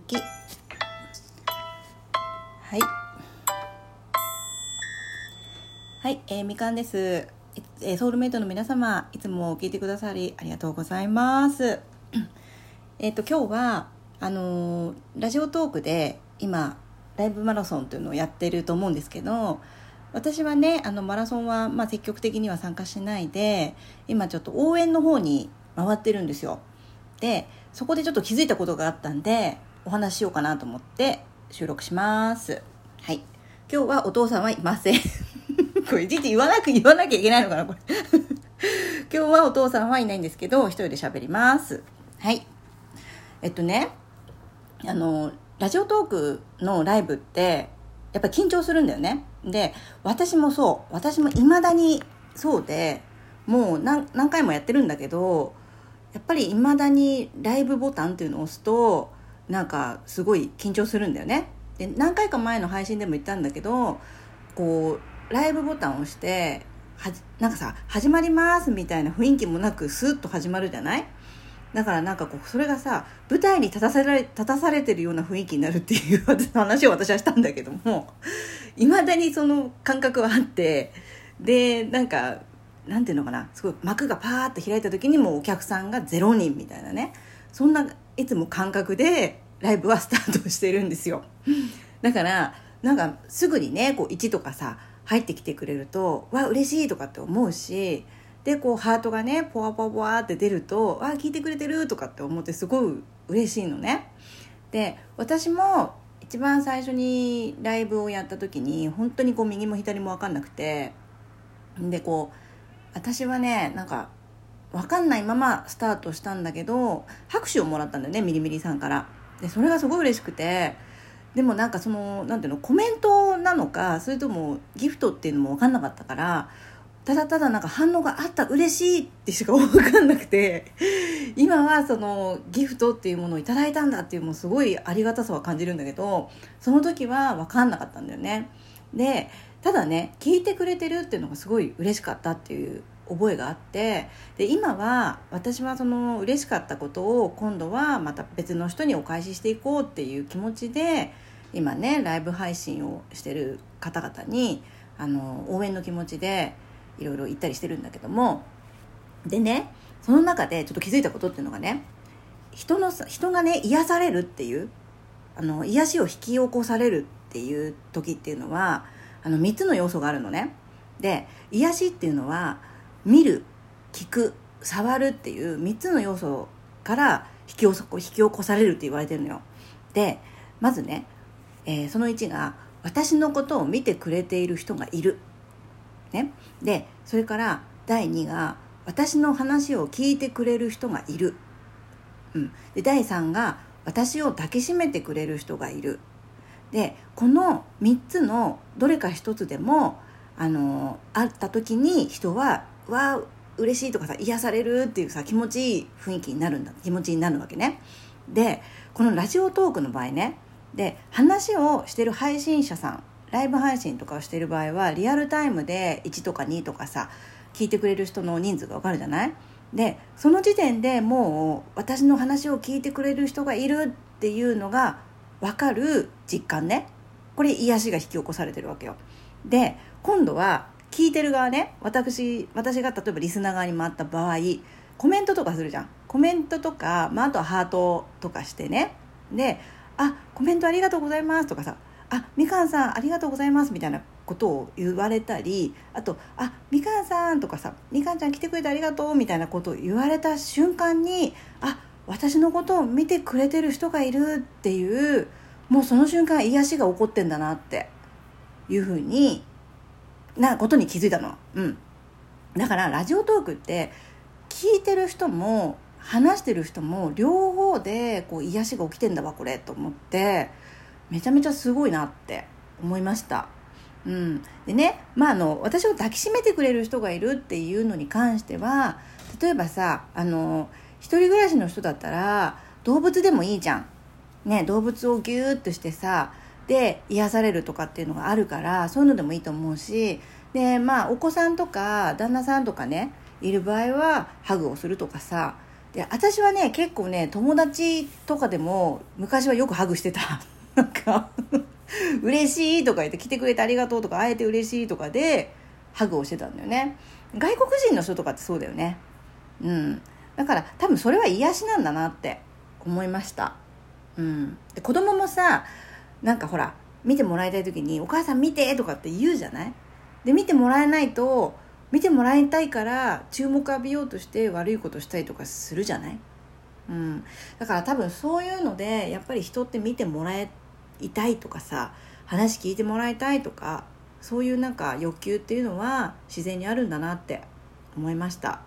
日記はい。はい、えー、みかんです、えー、ソウルメイトの皆様いつも聞いてくださりありがとうございます。えっと今日はあのー、ラジオトークで今ライブマラソンというのをやってると思うんですけど私はねあのマラソンは、まあ、積極的には参加しないで今ちょっと応援の方に回ってるんですよ。でそこでちょっと気づいたことがあったんでお話ししようかなと思って収録します。はい。今日はお父さんはいません。これいちいち言わなく言わなきゃいけないのかなこれ。今日はお父さんはいないんですけど一人で喋ります。はい。えっとねあのラジオトークのライブってやっぱ緊張するんだよね。で私もそう。私もいまだにそうでもう何何回もやってるんだけどやっぱりいまだにライブボタンっていうのを押すとなんかすごい緊張するんだよね。で何回か前の配信でも言ったんだけどこうライブボタンを押してはなんかさ「始まります」みたいな雰囲気もなくスッと始まるじゃない？だからなんかこうそれがさ舞台に立たされ立たされてるような雰囲気になるっていう 話を私はしたんだけどもいまだにその感覚はあってでなんかなんていうのかな？すごい幕がパーッと開いた時にもお客さんが0人みたいなね。そんないつも感覚でライブはスタートしてるんですよ。だからなんかすぐにねこう1とかさ入ってきてくれるとわ嬉しいとかって思うしでこうハートがねポワポワポワって出るとわ聞いてくれてるとかって思ってすごい嬉しいのね。で私も一番最初にライブをやった時に本当にこう右も左も分かんなくてでこう私はねなんか分かんないままスタートしたんだけど拍手をもらったんだよねミリミリさんから。でそれがすごい嬉しくて。でもなんかそのなんていうのコメントなのかそれともギフトっていうのも分かんなかったからただただなんか反応があった嬉しいってしか分かんなくて。今はそのギフトっていうものをいただいたんだっていうもうすごいありがたさは感じるんだけどその時は分かんなかったんだよね。でただね聞いてくれてるっていうのがすごい嬉しかったっていう覚えがあってで今は私はその嬉しかったことを今度はまた別の人にお返ししていこうっていう気持ちで今ねライブ配信をしてる方々にあの応援の気持ちでいろいろ言ったりしてるんだけどもでねその中でちょっと気づいたことっていうのがね人の人がね癒されるっていうあの癒しを引き起こされるっていう時っていうのはあの3つの要素があるのね。で癒しっていうのは見る聞く触るっていう3つの要素から引き引き起こされるって言われてるのよ。でまずね、えー、その1が私のことを見てくれている人がいる、ね、でそれから第2が私の話を聞いてくれる人がいる、うん、で第3が私を抱きしめてくれる人がいる。でこの3つのどれか1つでもあのあった時に人は「わ嬉しい」とかさ癒されるっていうさ気持ちいい雰囲気になるんだ。気持ちになるわけね。でこのラジオトークの場合ね。で話をしてる配信者さんライブ配信とかをしてる場合はリアルタイムで1とか2とかさ聞いてくれる人の人数が分かるじゃない？でその時点でもう私の話を聞いてくれる人がいるっていうのが分かる実感ね。これ癒しが引き起こされてるわけよ。で今度は聞いてる側ね私私が例えばリスナー側に回った場合コメントとかするじゃん。コメントとか、まあ、あとはハートとかしてね。で「あコメントありがとうございます」とかさ「あみかんさんありがとうございます」みたいなことを言われたりあと「あみかんさん」とかさ「みかんちゃん来てくれてありがとう」みたいなことを言われた瞬間にあ私のことを見てくれてる人がいるっていうもうその瞬間癒しが起こってんだなっていうふうになことに気づいたの。うん。だからラジオトークって聞いてる人も話してる人も両方でこう癒しが起きてんだわこれと思ってめちゃめちゃすごいなって思いました。うん、でね、まあ、あの私を抱きしめてくれる人がいるっていうのに関しては例えばさあの一人暮らしの人だったら動物でもいいじゃんね、動物をギューッとしてさで癒されるとかっていうのがあるからそういうのでもいいと思うしでまあお子さんとか旦那さんとかねいる場合はハグをするとかさで私はね結構ね友達とかでも昔はよくハグしてた。なんか嬉しいとか言って来てくれてありがとうとか会えて嬉しいとかでハグをしてたんだよね。外国人の人とかってそうだよね。うん。だから多分それは癒しなんだなって思いました。うん。で子供もさなんかほら見てもらいたい時に「お母さん見て」とかって言うじゃない？で見てもらえないと見てもらいたいから注目浴びようとして悪いことしたりとかするじゃない、うん、だから多分そういうのでやっぱり人って見てもらいたいとかさ話聞いてもらいたいとかそういうなんか欲求っていうのは自然にあるんだなって思いました、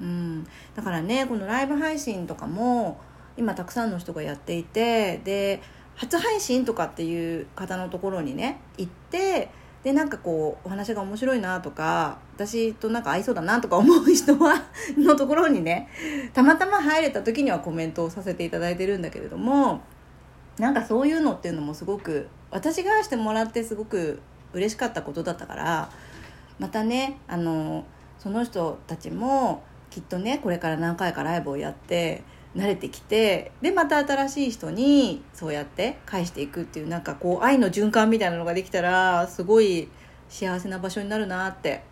うん、だからねこのライブ配信とかも今たくさんの人がやっていてで初配信とかっていう方のところにね行ってでなんかこうお話が面白いなとか私となんか合いそうだなとか思う人は のところにねたまたま入れた時にはコメントをさせていただいてるんだけれどもなんかそういうのっていうのもすごく私がしてもらってすごく嬉しかったことだったからまたねあのその人たちもきっとねこれから何回かライブをやって慣れてきてでまた新しい人にそうやって返していくっていうなんかこう愛の循環みたいなのができたらすごい幸せな場所になるなって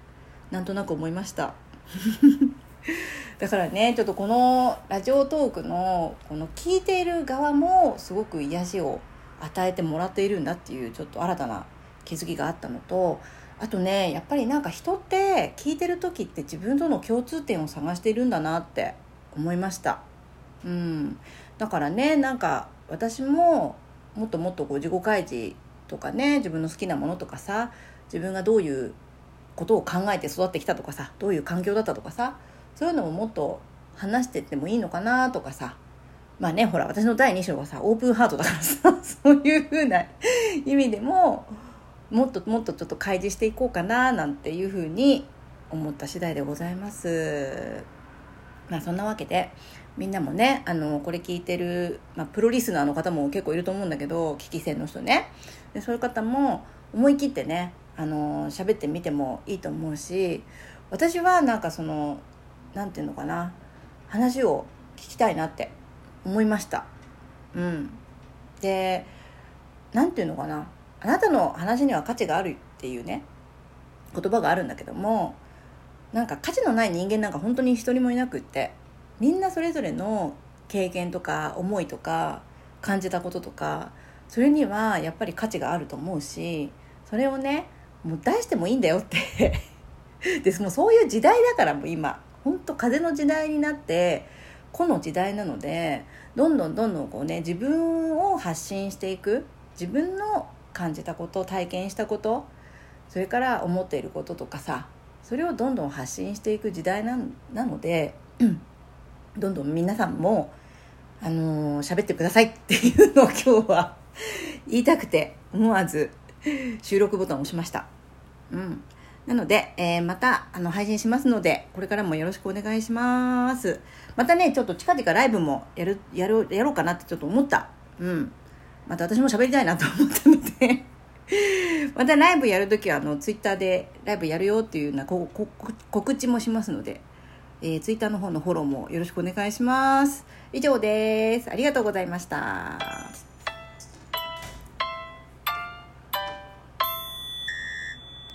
なんとなく思いました。だからねちょっとこのラジオトークのこの聞いている側もすごく癒しを与えてもらっているんだっていうちょっと新たな気づきがあったのとあとねやっぱりなんか人って聞いてる時って自分との共通点を探しているんだなって思いました。うん、だからねなんか私ももっともっとこう自己開示とかね自分の好きなものとかさ自分がどういうことを考えて育ってきたとかさどういう環境だったとかさそういうのももっと話してってもいいのかなとかさまあねほら私の第2章はさオープンハートだからさ そういうふうな意味でももっともっとちょっと開示していこうかななんていうふうに思った次第でございます。まあそんなわけでみんなもねあのこれ聞いてる、まあ、プロリスナーの方も結構いると思うんだけど聞き戦の人ね。でそういう方も思い切ってねあの喋ってみてもいいと思うし私はなんかその何て言うのかな話を聞きたいなって思いました。うん。で何て言うのかなあなたの話には価値があるっていうね言葉があるんだけどもなんか価値のない人間なんか本当に一人もいなくってみんなそれぞれの経験とか思いとか感じたこととかそれにはやっぱり価値があると思うしそれをねもう出してもいいんだよって。でもそういう時代だからもう今。本当風の時代になって個の時代なのでどんどんどんどんこうね自分を発信していく自分の感じたこと体験したことそれから思っていることとかさそれをどんどん発信していく時代なので どんどん皆さんもあのー、喋ってくださいっていうのを今日は 言いたくて思わず収録ボタンを押しました。うん。なので、えー、またあの配信しますので、これからもよろしくお願いします。またね、ちょっと近々ライブもやる、やろう、やろうかなってちょっと思った。うん。また私も喋りたいなと思ったので またライブやるときはあのツイッターでライブやるよっていうような告知もしますので、えー、ツイッターの方のフォローもよろしくお願いします。以上です。ありがとうございました。